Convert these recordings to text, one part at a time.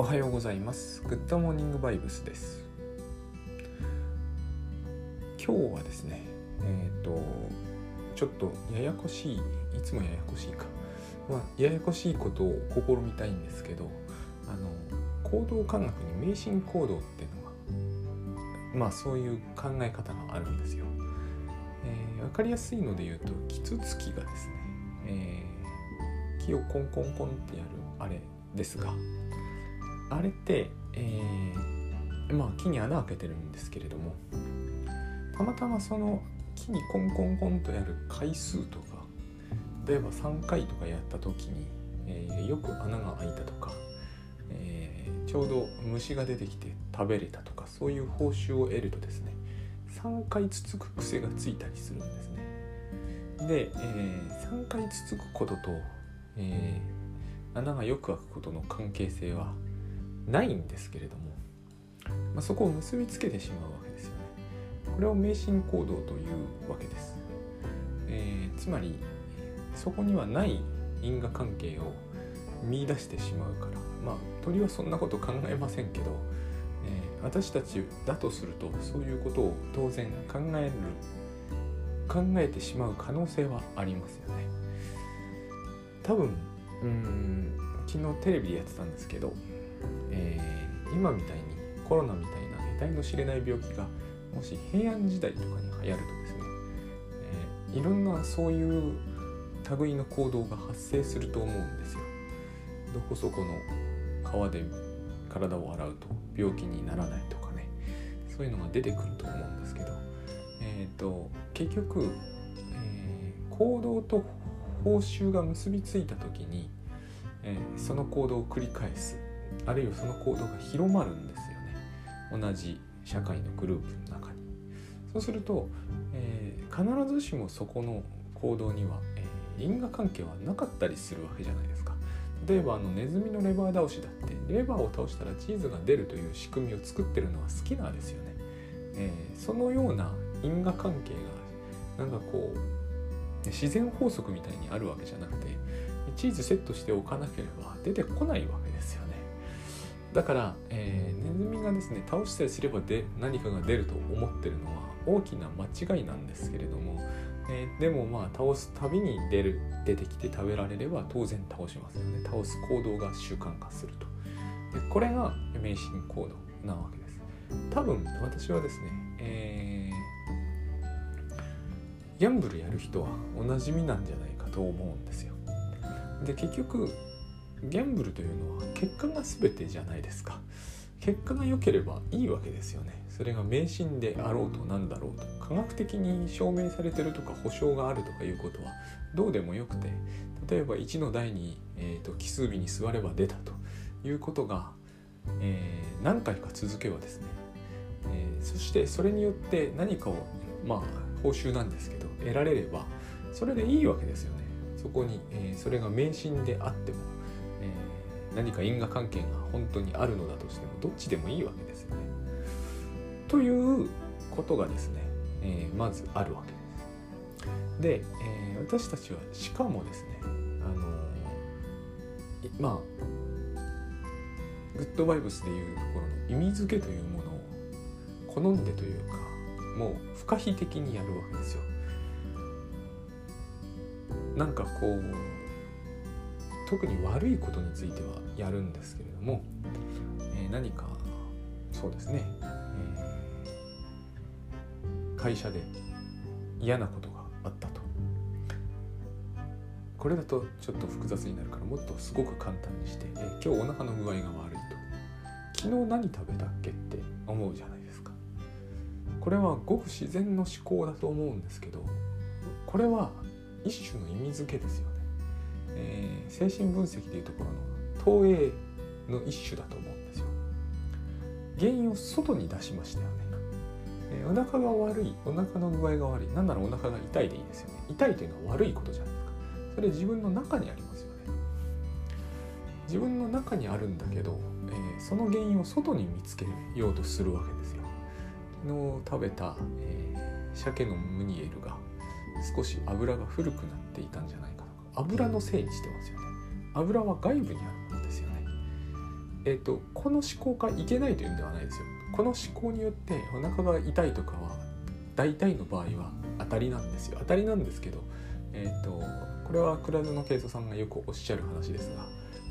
おはようございます。グッドモーニングバイブスです。今日はですねえっ、ー、とちょっとややこしいいつもややこしいか、まあ、ややこしいことを試みたいんですけどあの行動科学に迷信行動っていうのがまあそういう考え方があるんですよ、えー、分かりやすいので言うとキツツキがですね、えー、木をコンコンコンってやるあれですがあれって、えー、まあ木に穴開けてるんですけれどもたまたまその木にコンコンコンとやる回数とか例えば3回とかやった時に、えー、よく穴が開いたとか、えー、ちょうど虫が出てきて食べれたとかそういう報酬を得るとですね3回つつく癖がついたりするんですね。で、えー、3回つつくことと、えー、穴がよく開くことの関係性はないんですけれども、まあ、そこを結びつけてしまうわけですよね。これを迷信行動というわけです。えー、つまりそこにはない因果関係を見出してしまうからまあ鳥はそんなこと考えませんけど、えー、私たちだとするとそういうことを当然考える考えてしまう可能性はありますよね。多分うん昨日テレビでやってたんですけど、今みたいにコロナみたいな得体の知れない病気がもし平安時代とかに流行るとですね、えー、いろんなそういう類の行動が発生すると思うんですよ。どこそこの川で体を洗うと病気にならないとかねそういうのが出てくると思うんですけど、えーと、結局、えー、行動と報酬が結びついた時に、えー、その行動を繰り返すあるいはその行動が広まるんですよね。同じ社会のグループの中に。そうすると、えー、必ずしもそこの行動には、えー、因果関係はなかったりするわけじゃないですか。例えばあのネズミのレバー倒しだってレバーを倒したらチーズが出るという仕組みを作ってるのは好きなんですよね、えー、そのような因果関係がなんかこう自然法則みたいにあるわけじゃなくてチーズセットしておかなければ出てこないわけですよね。だから、えー、ネズミがですね倒しさえすればで何かが出ると思ってるのは大きな間違いなんですけれども、えー、でもまあ倒すたびに出る出てきて食べられれば当然倒しますよね。倒す行動が習慣化すると。でこれが迷信行動なわけです。多分私はですね、えー、ギャンブルやる人はおなじみなんじゃないかと思うんですよ。で結局ギャンブルというのは結果が全てじゃないですか。結果が良ければいいわけですよね。それが迷信であろうと何だろうと。科学的に証明されてるとか保証があるとかいうことはどうでもよくて例えば1の台に、えーと、奇数日に座れば出たということが、えー、何回か続けばですね、えー、そしてそれによって何かをまあ報酬なんですけど得られればそれでいいわけですよね。そこに、えー、それが迷信であっても何か因果関係が本当にあるのだとしてもどっちでもいいわけですよね。ということがですね、えー、まずあるわけです。で、えー、私たちはしかもですね、あのー、まあグッドバイブスでいうところの意味付けというものを好んでというかもう不可避的にやるわけですよ。なんかこう特に悪いことについてはやるんですけれども、え、何かそうですね、え、会社で嫌なことがあったと。これだとちょっと複雑になるからもっとすごく簡単にして、え、今日お腹の具合が悪いと。昨日何食べたっけって思うじゃないですか。これはごく自然の思考だと思うんですけどこれは一種の意味付けですよね。え、精神分析でいうところの投影の一種だと思うんですよ。原因を外に出しましたよね、えー、お腹が悪いお腹の具合が悪い。なんならお腹が痛いでいいですよね。痛いというのは悪いことじゃないですか。それ自分の中にありますよね。自分の中にあるんだけど、えー、その原因を外に見つけようとするわけですよ。昨日食べた、えー、鮭のムニエルが少し油が古くなっていたんじゃないか油のせいにしてますよね。油は外部にあるものですよね。えーと、この思考がいけないというんではないですよ。この思考によってお腹が痛いとかは大体の場合は当たりなんですよ。当たりなんですけど、えーと、これは倉園慶三さんがよくおっしゃる話ですが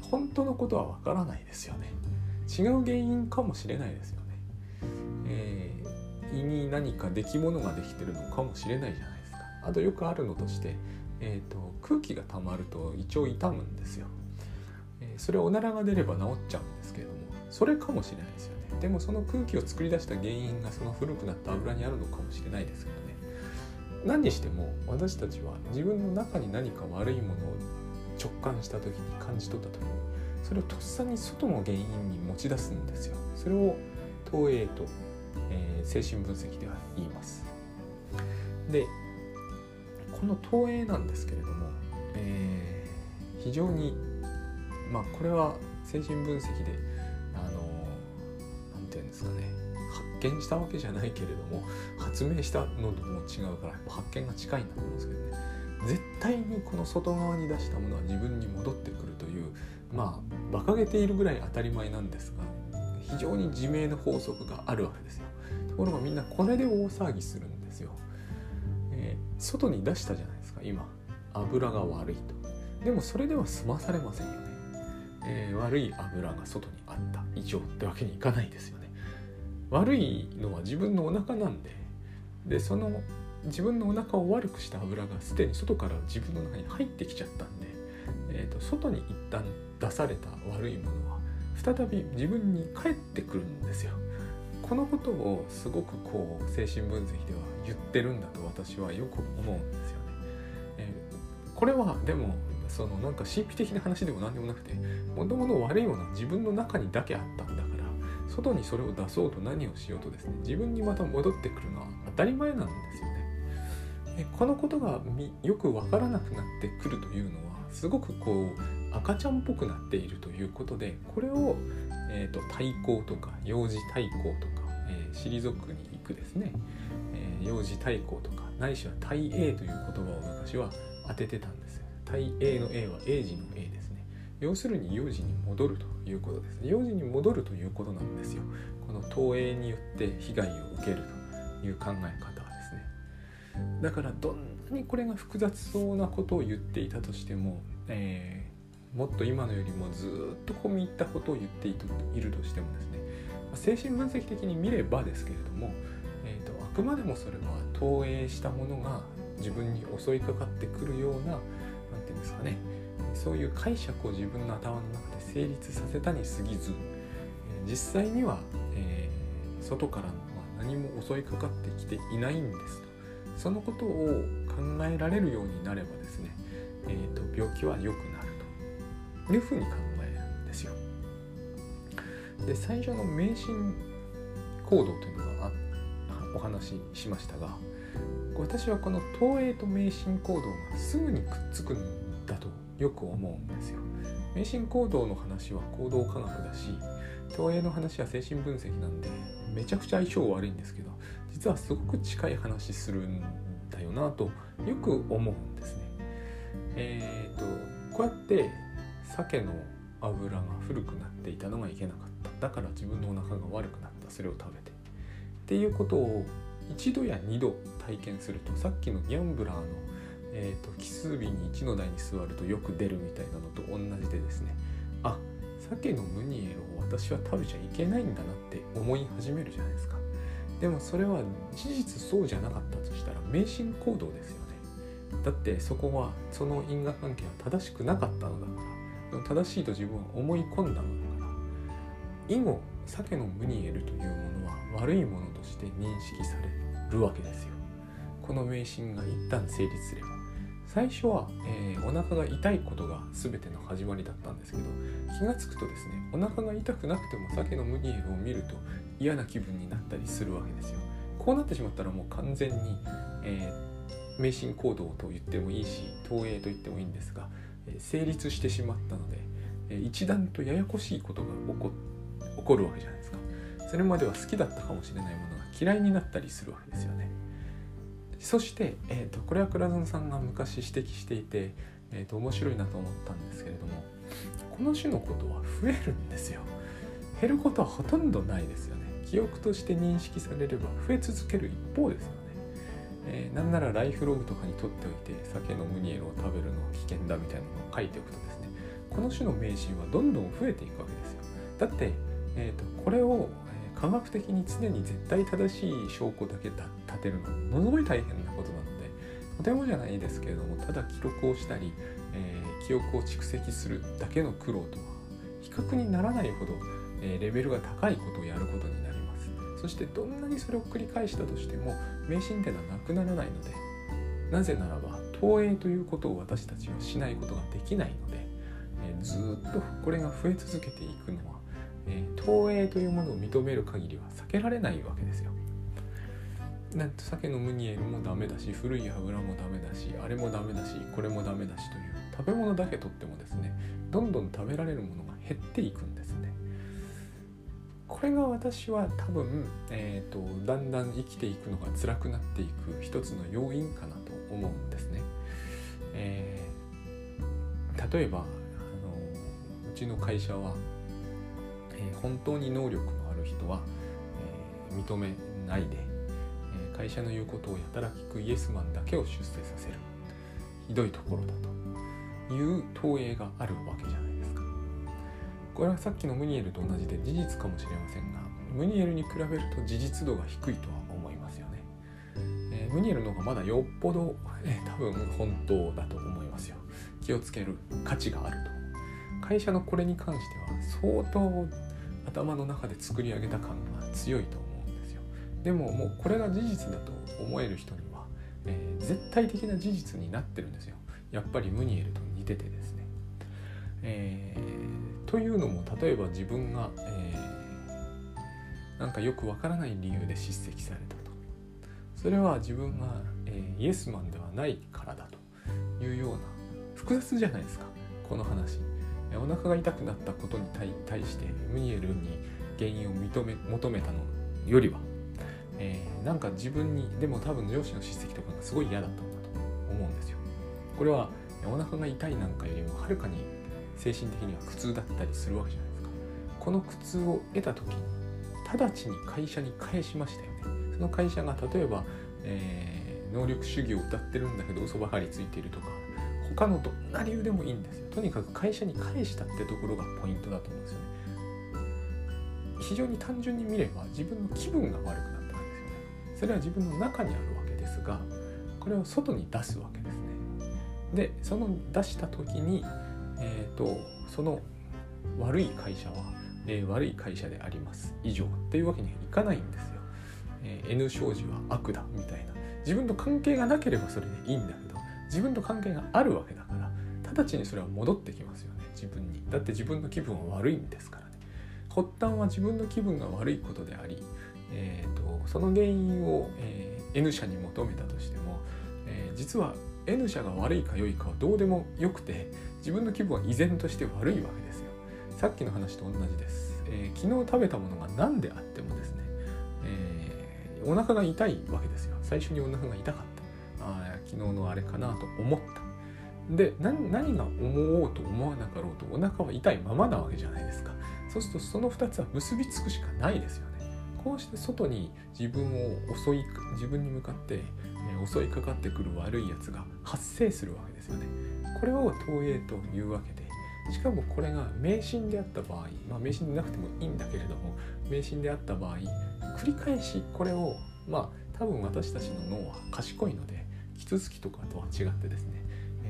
本当のことはわからないですよね。違う原因かもしれないですよね、えー、胃に何か出来物ができてるのかもしれないじゃないですか。あとよくあるのとして、えーと、空気が溜まると胃腸痛むんですよ、えー、それおならが出れば治っちゃうんですけれどもそれかもしれないですよね。でもその空気を作り出した原因がその古くなった油にあるのかもしれないですけどね。何にしても私たちは自分の中に何か悪いものを直感した時に感じ取った時にそれをとっさに外の原因に持ち出すんですよ。それを投影と、えー、精神分析では言います。でこの投影なんですけれども、えー、非常にまあこれは精神分析で何ていうんですかね発見したわけじゃないけれども発明したのとも違うから発見が近いんだと思うんですけどね。絶対にこの外側に出したものは自分に戻ってくるというまあ馬鹿げているぐらい当たり前なんですが非常に自明の法則があるわけですよ。ところがみんなこれで大騒ぎする、外に出したじゃないですか。今。油が悪いと。でもそれでは済まされませんよね、えー、悪い油が外にあった。以上ってわけにいかないですよね。悪いのは自分のお腹なんで。でその自分のお腹を悪くした油がすでに外から自分の中に入ってきちゃったんで、えーと、外に一旦出された悪いものは再び自分に返ってくるんですよ。このことをすごくこう精神分析では言ってるんだと私はよく思うんですよね。えー、これはでもそのなんか神秘的な話でも何でもなくてもともと悪いものは自分の中にだけあったんだから外にそれを出そうと何をしようとですね自分にまた戻ってくるのは当たり前なんですよね。えこのことがよく分からなくなってくるというのはすごくこう赤ちゃんっぽくなっているということでこれを、えーと、対抗とか幼児対抗とか、えー、退くに行くですね、えー、幼児対抗とかないしは対 A という言葉を昔は当ててたんですよ。対 A の A は英字の A ですね。要するに幼児に戻るということです幼児に戻るということなんですよこの投影によって被害を受けるという考え方はですねだからどんなにこれが複雑そうなことを言っていたとしても、えー、もっと今のよりもずっと込み入ったことを言っているとしてもですね精神分析的に見ればですけれども、くまでもそれは投影したものが自分に襲いかかってくるような何て言うんですかねそういう解釈を自分の頭の中で成立させたに過ぎず実際には、えー、外からは何も襲いかかってきていないんですとそのことを考えられるようになればですね、えーと、病気は良くなるというふうに考えるんですよ。で最初の迷信行動というのがお話ししましたが私はこの投影と迷信行動がすぐにくっつくんだとよく思うんですよ。迷信行動の話は行動科学だし投影の話は精神分析なんでめちゃくちゃ相性悪いんですけど実はすごく近い話するんだよなとよく思うんですね。えっ、ー、とこうやって鮭の油が古くなっていたのがいけなかっただから自分のお腹が悪くなったそれを食べてっていうことを一度や二度体験するとさっきのギャンブラーのえーと、奇数日に1の台に座るとよく出るみたいなのと同じでですねあ鮭のムニエルを私は食べちゃいけないんだなって思い始めるじゃないですか。でもそれは事実そうじゃなかったとしたら迷信行動ですよね。だってそこはその因果関係は正しくなかったのだから正しいと自分は思い込んだのだから。以後鮭のムニエルというものは悪いものとして認識されるわけですよ。この迷信が一旦成立すれば。最初は、えー、お腹が痛いことが全ての始まりだったんですけど気が付くとですねお腹が痛くなくても鮭のムニエルを見ると嫌な気分になったりするわけですよ。こうなってしまったらもう完全に、えー、迷信行動と言ってもいいし投影と言ってもいいんですが、えー、成立してしまったので、え一段とややこしいことが起こ起こるわけじゃないですか。それまでは好きだったかもしれないものが嫌いになったりするわけですよね。そして、えーと、これは倉園さんが昔指摘していて、えーと、面白いなと思ったんですけれどもこの種のことは増えるんですよ。減ることはほとんどないですよね。記憶として認識されれば増え続ける一方ですよね、えー、なんならライフログとかに取っておいて酒のムニエルを食べるのは危険だみたいなのを書いておくとですねこの種の迷信はどんどん増えていくわけですよ。だって、えーと、これを科学的に常に絶対正しい証拠だけ立てるのものすごい大変なことなのでとてもじゃないですけれどもただ記録をしたり、えー、記憶を蓄積するだけの苦労とは比較にならないほど、えー、レベルが高いことをやることになります。そしてどんなにそれを繰り返したとしても迷信っていうのはなくならないのでなぜならば投影ということを私たちはしないことができないので、え、ずっとこれが増え続けていくのはえー、投影というものを認める限りは避けられないわけですよ。なんと鮭のムニエルもダメだし古い油もダメだしあれもダメだしこれもダメだしという食べ物だけとってもですねどんどん食べられるものが減っていくんですね。これが私は多分、えーと、だんだん生きていくのが辛くなっていく一つの要因かなと思うんですね。えー、例えばあのうちの会社は本当に能力のある人は、え認めないで、え会社の言うことをやたら聞くイエスマンだけを出世させる。ひどいところだという投影があるわけじゃないですか。これはさっきのムニエルと同じで事実かもしれませんがムニエルに比べると事実度が低いとは思いますよね、えー、ムニエルの方がまだよっぽど、えー、多分本当だと思いますよ。気をつける価値があると。会社のこれに関しては相当頭の中で作り上げた感が強いと思うんですよ。でももうこれが事実だと思える人には、えー、絶対的な事実になってるんですよ。やっぱりムニエルと似ててですね、えー、というのも例えば自分が、えー、なんかよくわからない理由で叱責されたと。それは自分が、えー、イエスマンではないからだというような複雑じゃないですか。この話お腹が痛くなったことに対してムニエルに原因を認め求めたのよりは、えー、なんか自分にでも多分上司の叱責とかがすごい嫌だったんだと思うんですよ。これはお腹が痛いなんかよりもはるかに精神的には苦痛だったりするわけじゃないですか。この苦痛を得た時に直ちに会社に返しましたよね。その会社が例えば、えー、能力主義を歌ってるんだけど嘘ばかりついてるとか他のどんな理由でもいいんですよ。とにかく会社に返したってところがポイントだと思うんですよね。非常に単純に見れば自分の気分が悪くなったわけですよね。それは自分の中にあるわけですがこれを外に出すわけですね。でその出した時にえっ、ー、とその悪い会社は、えー、悪い会社であります。以上っていうわけにはいかないんですよ、えー、N 商事は悪だみたいな。自分と関係がなければそれでいいんだけど自分と関係があるわけだから直ちにそれは戻ってきますよね自分に。だって自分の気分は悪いんですからね。発端は自分の気分が悪いことであり、えーと、その原因を、えー、N 社に求めたとしても、えー、実は N 社が悪いか良いかはどうでもよくて自分の気分は依然として悪いわけですよ。さっきの話と同じです、えー、昨日食べたものが何であってもですね、えー、お腹が痛いわけですよ。最初にお腹が痛かった。昨日のあれかなと思った。で何が思おうと思わなかろうとお腹は痛いままなわけじゃないですか。そうするとその2つは結びつくしかないですよね。こうして外に自分を襲い自分に向かって、襲いかかってくる悪いやつが発生するわけですよね。これを投影というわけでしかもこれが迷信であった場合まあ迷信でなくてもいいんだけれども迷信であった場合繰り返しこれをまあ多分私たちの脳は賢いのでキツツキとかとは違ってですね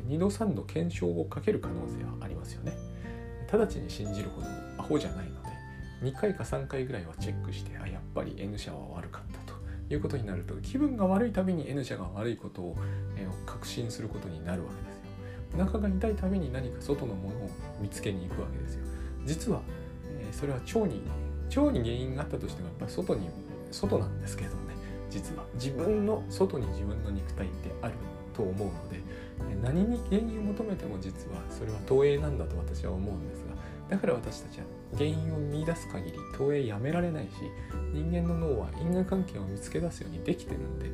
2度3度検証をかける可能性はありますよね。直ちに信じるほどアホじゃないので2回か3回ぐらいはチェックしてあやっぱり N 社は悪かったと。いうことになると気分が悪いたびに N 社が悪いことを、え確信することになるわけですよ。お腹が痛いたびに何か外のものを見つけに行くわけですよ。実は、えそれは腸に腸に原因があったとしてもやっぱり外に外なんですけれども実は。自分の外に自分の肉体ってあると思うので何に原因を求めても実はそれは投影なんだと私は思うんですがだから私たちは原因を見出す限り投影やめられないし人間の脳は因果関係を見つけ出すようにできてるんで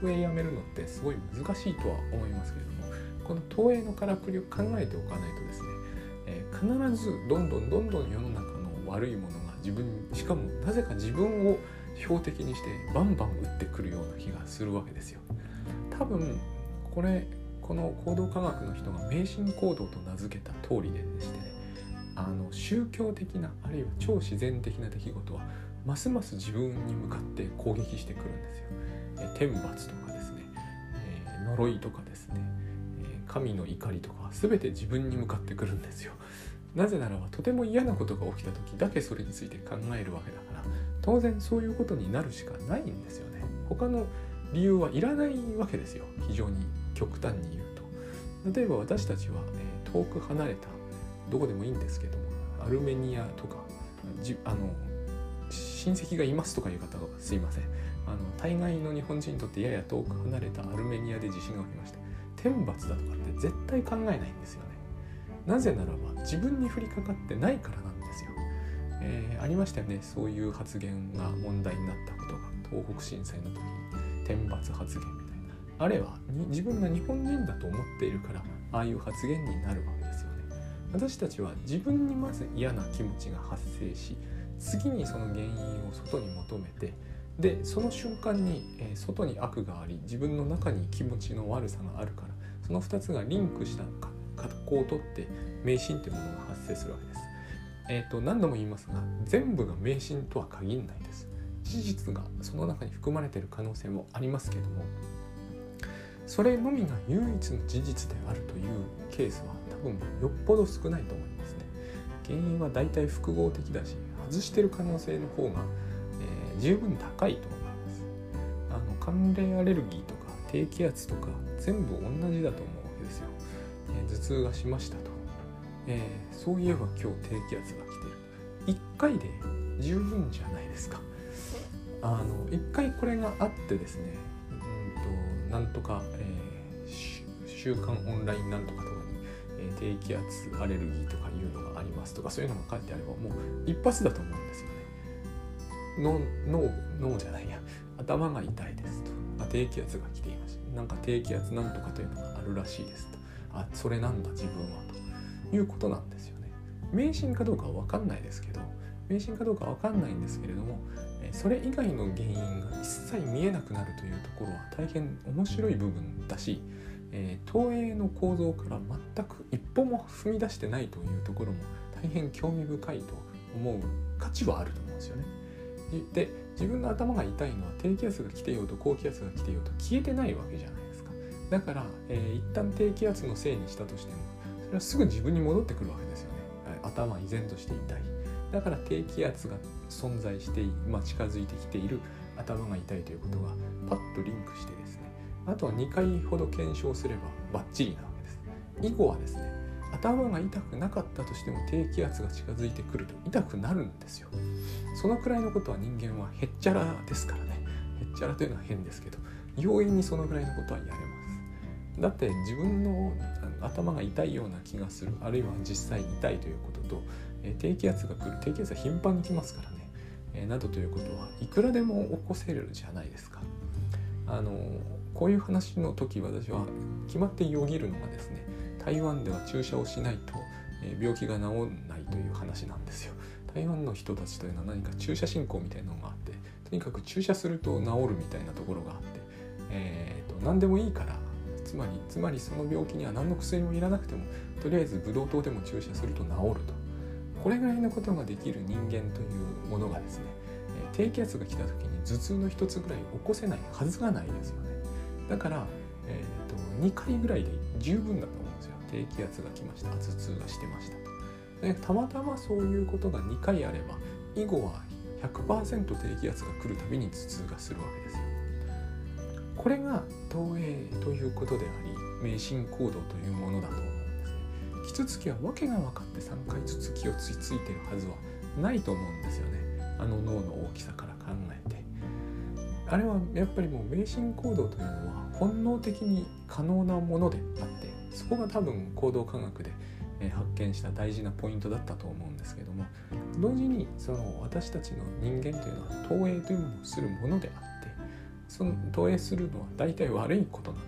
投影やめるのってすごい難しいとは思いますけれどもこの投影のからくりを考えておかないとですね、えー、必ずどんどんどんどん世の中の悪いものが自分しかもなぜか自分を標的にしてバンバン打ってくるような気がするわけですよ多分これこの行動科学の人が迷信行動と名付けた通りでしてねあの宗教的なあるいは超自然的な出来事はますます自分に向かって攻撃してくるんですよ。え天罰とかですね、え呪いとかですね、え神の怒りとか全て自分に向かってくるんですよ。なぜならばとても嫌なことが起きた時だけそれについて考えるわけだか当然そういうことになるしかないんですよね。他の理由はいらないわけですよ非常に極端に言うと。例えば私たちは、え遠く離れたどこでもいいんですけどもアルメニアとかじあの親戚がいますとかいう方はすいませんあの大概の日本人にとってやや遠く離れたアルメニアで地震が起きました天罰だとかって絶対考えないんですよねなぜならば自分に降りかかってないからな、えー、ありましたよね。そういう発言が問題になったことが。東北震災の時に天罰発言みたいな。あれは自分が日本人だと思っているからああいう発言になるわけですよね。私たちは自分にまず嫌な気持ちが発生し次にその原因を外に求めてでその瞬間に、えー、外に悪があり自分の中に気持ちの悪さがあるからその2つがリンクした格好をとって迷信というものが発生するわけです。えーと、何度も言いますが全部が迷信とは限らないです。事実がその中に含まれている可能性もありますけどもそれのみが唯一の事実であるというケースは多分よっぽど少ないと思いますね。原因は大体複合的だし外してる可能性の方が、えー、十分高いと思います。あの寒冷アレルギーとか低気圧とか全部同じだと思うわけですよ。えー、頭痛がしましたと、えー、そういえば今日低気圧が来てる。1回で十分じゃないですか。あの1回これがあってですね、うんとなんとか、えー、週刊オンラインなんとかとかに、えー、低気圧アレルギーとかいうのがありますとかそういうのが書いてあればもう一発だと思うんですよね。脳脳じゃないや頭が痛いですとあ低気圧が来ていますなんか低気圧なんとかというのがあるらしいですとあそれなんだ自分はということなんですよね。迷信かどうかは分かんないですけど迷信かどうか分かんないんですけれどもそれ以外の原因が一切見えなくなるというところは大変面白い部分だしえー、東映の構造から全く一歩も踏み出してないというところも大変興味深いと思う価値はあると思うんですよね。で自分の頭が痛いのは低気圧が来てようと高気圧が来てようと消えてないわけじゃないですか。だから、えー、一旦低気圧のせいにしたとしてもすぐ自分に戻ってくるわけですよね。頭依然として痛い。だから低気圧が存在して、まあ、近づいてきている。頭が痛いということがパッとリンクしてですね。あとは2回ほど検証すればバッチリなわけです。以後はですね頭が痛くなかったとしても低気圧が近づいてくると痛くなるんですよ。そのくらいのことは人間はへっちゃらですからね。へっちゃらというのは変ですけど容易にそのぐらいのことはやれます。だって自分の頭が痛いような気がする。あるいは実際痛いということと、え低気圧が来る。低気圧は頻繁に来ますからね、えなどということはいくらでも起こせるじゃないですか。あのこういう話の時私は決まってよぎるのがですね台湾では注射をしないと病気が治らないという話なんですよ。台湾の人たちというのは何か注射信仰みたいなのがあってとにかく注射すると治るみたいなところがあって、えーと、何でもいいからつまりつまりその病気には何の薬もいらなくてもとりあえずブドウ糖でも注射すると治ると。これぐらいのことができる人間というものがですね低気圧が来た時に頭痛の一つぐらい起こせないはずがないですよね。だから、えーと、2回ぐらいで十分だと思うんですよ。低気圧が来ました。頭痛がしてました。とでたまたまそういうことが2回あれば以後は100%低気圧が来るたびに頭痛がするわけです。これが投影ということであり迷信行動というものだと思うんですね。キツツキは訳が分かって3回ずつ気をついついてるはずはないと思うんですよね。あの脳の大きさから考えて。あれはやっぱりもう迷信行動というのは本能的に可能なものであってそこが多分行動科学で発見した大事なポイントだったと思うんですけども同時にその私たちの人間というのは投影というものをするものであってその投影するのは大体悪いことなの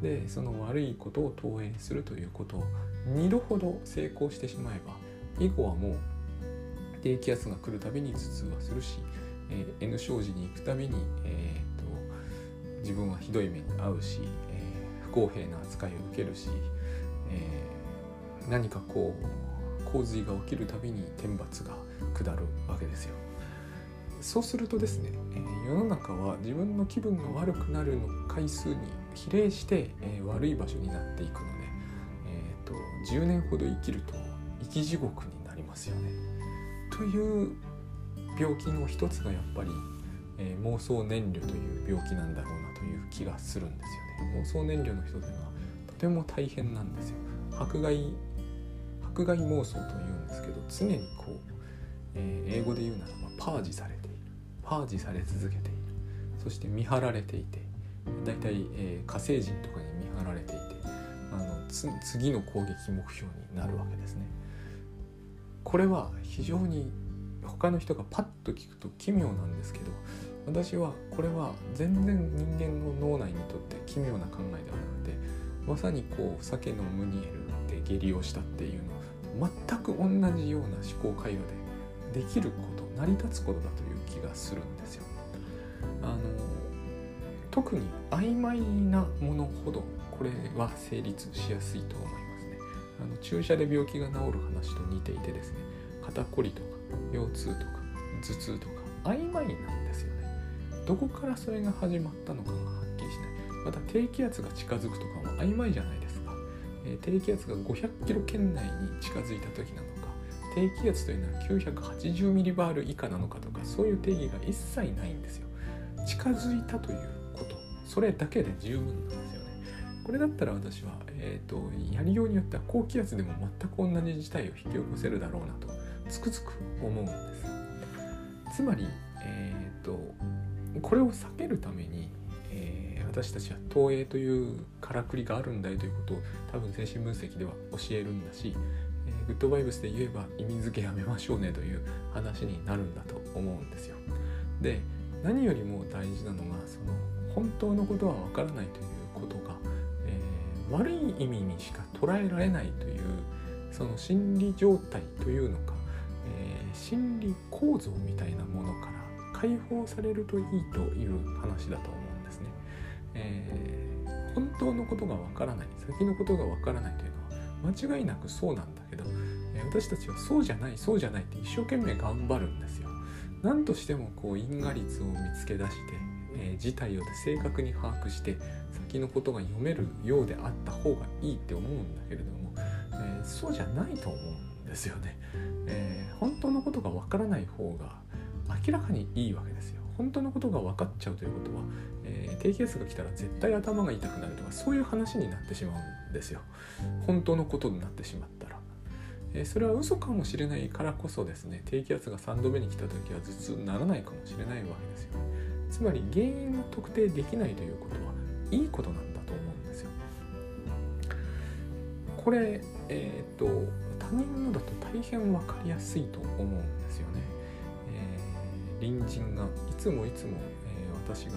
ででその悪いことを投影するということを2度ほど成功してしまえば以後はもう低気圧が来るたびに頭痛はするし、えー、N 商事に行くたびに、えーと、自分はひどい目に遭うし、えー、不公平な扱いを受けるし、えー、何かこう洪水が起きるたびに天罰が下るわけですよ。そうするとですね、えー、世の中は自分の気分が悪くなるの回数に比例して、えー、悪い場所になっていくので、えーと、10年ほど生きると生き地獄になりますよね。という病気の一つがやっぱり、えー、妄想燃料という病気なんだろうなという気がするんですよね。妄想燃料の一つはとても大変なんですよ。迫害迫害妄想というんですけど常にこう、えー、英語で言うならばパージされてパージされ続けているそして見張られていて大体、えー、火星人とかに見張られていてあの次の攻撃目標になるわけですね。これは非常に他の人がパッと聞くと奇妙なんですけど私はこれは全然人間の脳内にとって奇妙な考えではなくてまさにこう鮭のムニエルで下痢をしたっていうの全く同じような思考回路でできること成り立つことだという気がするんですよ。あの特に曖昧なものほどこれは成立しやすいと思いますね。あの注射で病気が治る話と似ていてですね肩こりとか腰痛とか頭痛とか曖昧なんですよね。どこからそれが始まったのかがはっきりしない。また低気圧が近づくとかも曖昧じゃないですか。えー、低気圧が500キロ圏内に近づいた時なの低気圧というのは980ミリバール以下なのかとかそういう定義が一切ないんですよ。近づいたということそれだけで十分なんですよね。これだったら私は、えーと、やりようによっては高気圧でも全く同じ事態を引き起こせるだろうなとつくづく思うんです。つまり、えーと、これを避けるために、えー、私たちは投影というからくりがあるんだよということを多分精神分析では教えるんだし、グッドバイブスで言えば意味付けやめましょうねという話になるんだと思うんですよ。で何よりも大事なのがその本当のことはわからないということが、えー、悪い意味にしか捉えられないというその心理状態というのか、えー、心理構造みたいなものから解放されるといいという話だと思うんですね。えー、本当のことがわからない先のことがわからないというのは間違いなくそうなんだけど、私たちはそうじゃないそうじゃないって一生懸命頑張るんですよ。何としてもこう因果率を見つけ出して、えー、事態を正確に把握して先のことが読めるようであった方がいいって思うんだけれども、えー、そうじゃないと思うんですよね、えー、本当のことがわからない方が明らかにいいわけですよ。本当のことが分かっちゃうということは、えー、低気圧が来たら絶対頭が痛くなるとかそういう話になってしまうんですよ。本当のことになってしまったら。えそれは嘘かもしれないからこそですね低気圧が3度目に来た時は頭痛にならないかもしれないわけですよ。ねつまり原因が特定できないということはいいことなんだと思うんですよ。これえっ、ー、と他人のだと大変分かりやすいと思うんですよね、えー、隣人がいつもいつも、えー、私が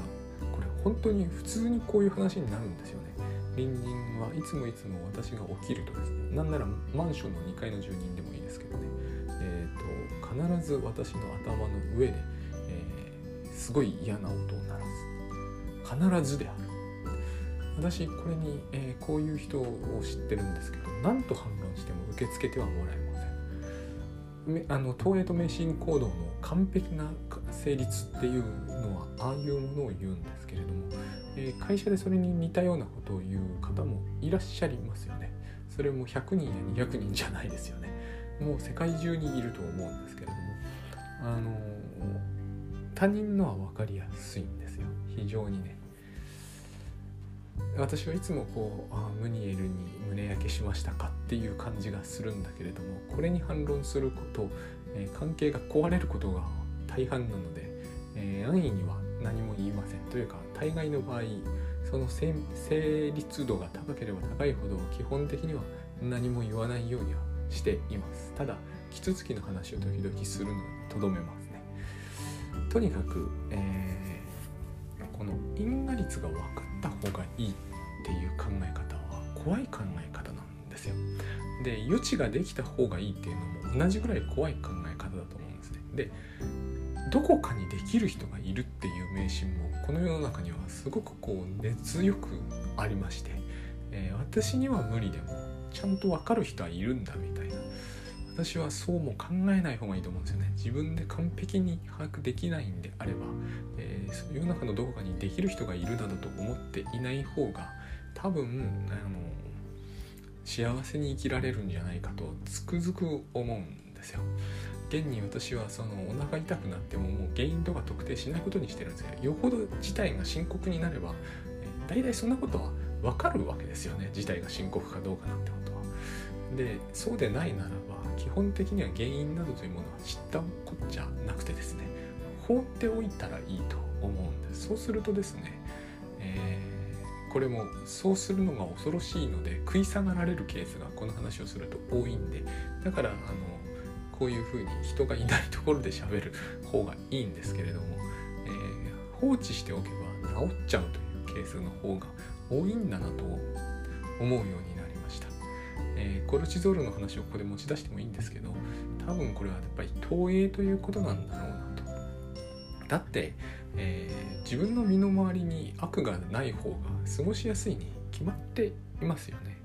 これ本当に普通にこういう話になるんですよね。隣人はいつもいつも私が起きるとですねなんならマンションの2階の住人でもいいですけどね、えーと、必ず私の頭の上で、えー、すごい嫌な音を鳴らす。必ずである私これに、えー、こういう人を知ってるんですけど何と反論しても受け付けてはもらえません。あの東映と迷信行動の完璧な成立っていうのはああいうものを言うんですけれどもえー、会社でそれに似たようなことを言う方もいらっしゃいますよね。それも100人や200人じゃないですよね。もう世界中にいると思うんですけれども、あの、他人のは分かりやすいんですよ。非常にね。私はいつもこうあムニエルに胸焼けしましたか？っていう感じがするんだけれどもこれに反論すること、えー、関係が壊れることが大半なので、えー、安易には何も言いませんというか大概の場合その成立度が高ければ高いほど基本的には何も言わないようにはしています。ただキツツキの話を時々するのにとどめますね。とにかく、えー、率が分かった方がいいっていう考え方は怖い考え方なんですよ。で余地ができた方がいいっていうのも同じぐらい怖い考え方だと思うんですね。でどこかにできる人がいるっていう迷信もこの世の中にはすごくこう熱強くありまして、えー、私には無理でもちゃんと分かる人はいるんだみたいな。私はそうも考えない方がいいと思うんですよね。自分で完璧に把握できないんであれば、えー、世の中のどこかにできる人がいるなどと思っていない方が多分あの幸せに生きられるんじゃないかとつくづく思うんですよ。現に私はそのお腹痛くなってももう原因とか特定しないことにしてるんですよよほど事態が深刻になれば大体そんなことは分かるわけですよね。事態が深刻かどうかなんてことは。でそうでないならば基本的には原因などというものは知ったこっちゃなくてですね放っておいたらいいと思うんです。そうするとですね、えー、これもそうするのが恐ろしいので食い下がられるケースがこの話をすると多いんでだからあのこういうふうに人がいないところで喋る方がいいんですけれども、えー、放置しておけば治っちゃうというケースの方が多いんだなと思うようになりました、えー、コルチゾールの話をここで持ち出してもいいんですけど多分これはやっぱり投影ということなんだろうだって、えー、自分の身の回りに悪がない方が過ごしやすいに決まっていますよね。